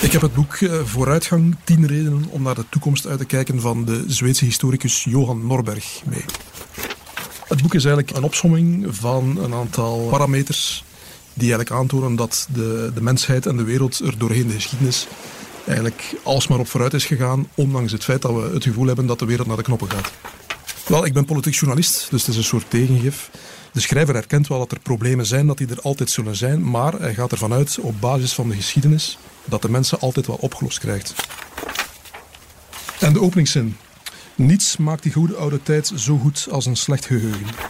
Ik heb het boek eh, Vooruitgang, 10 redenen om naar de toekomst uit te kijken van de Zweedse historicus Johan Norberg mee. Het boek is eigenlijk een opsomming van een aantal parameters die eigenlijk aantonen dat de, de mensheid en de wereld er doorheen de geschiedenis eigenlijk alsmaar op vooruit is gegaan, ondanks het feit dat we het gevoel hebben dat de wereld naar de knoppen gaat. Wel, ik ben politiek journalist, dus het is een soort tegengif. De schrijver erkent wel dat er problemen zijn, dat die er altijd zullen zijn, maar hij gaat ervan uit, op basis van de geschiedenis, dat de mensen altijd wel opgelost krijgt. En de openingszin. Niets maakt die goede oude tijd zo goed als een slecht geheugen.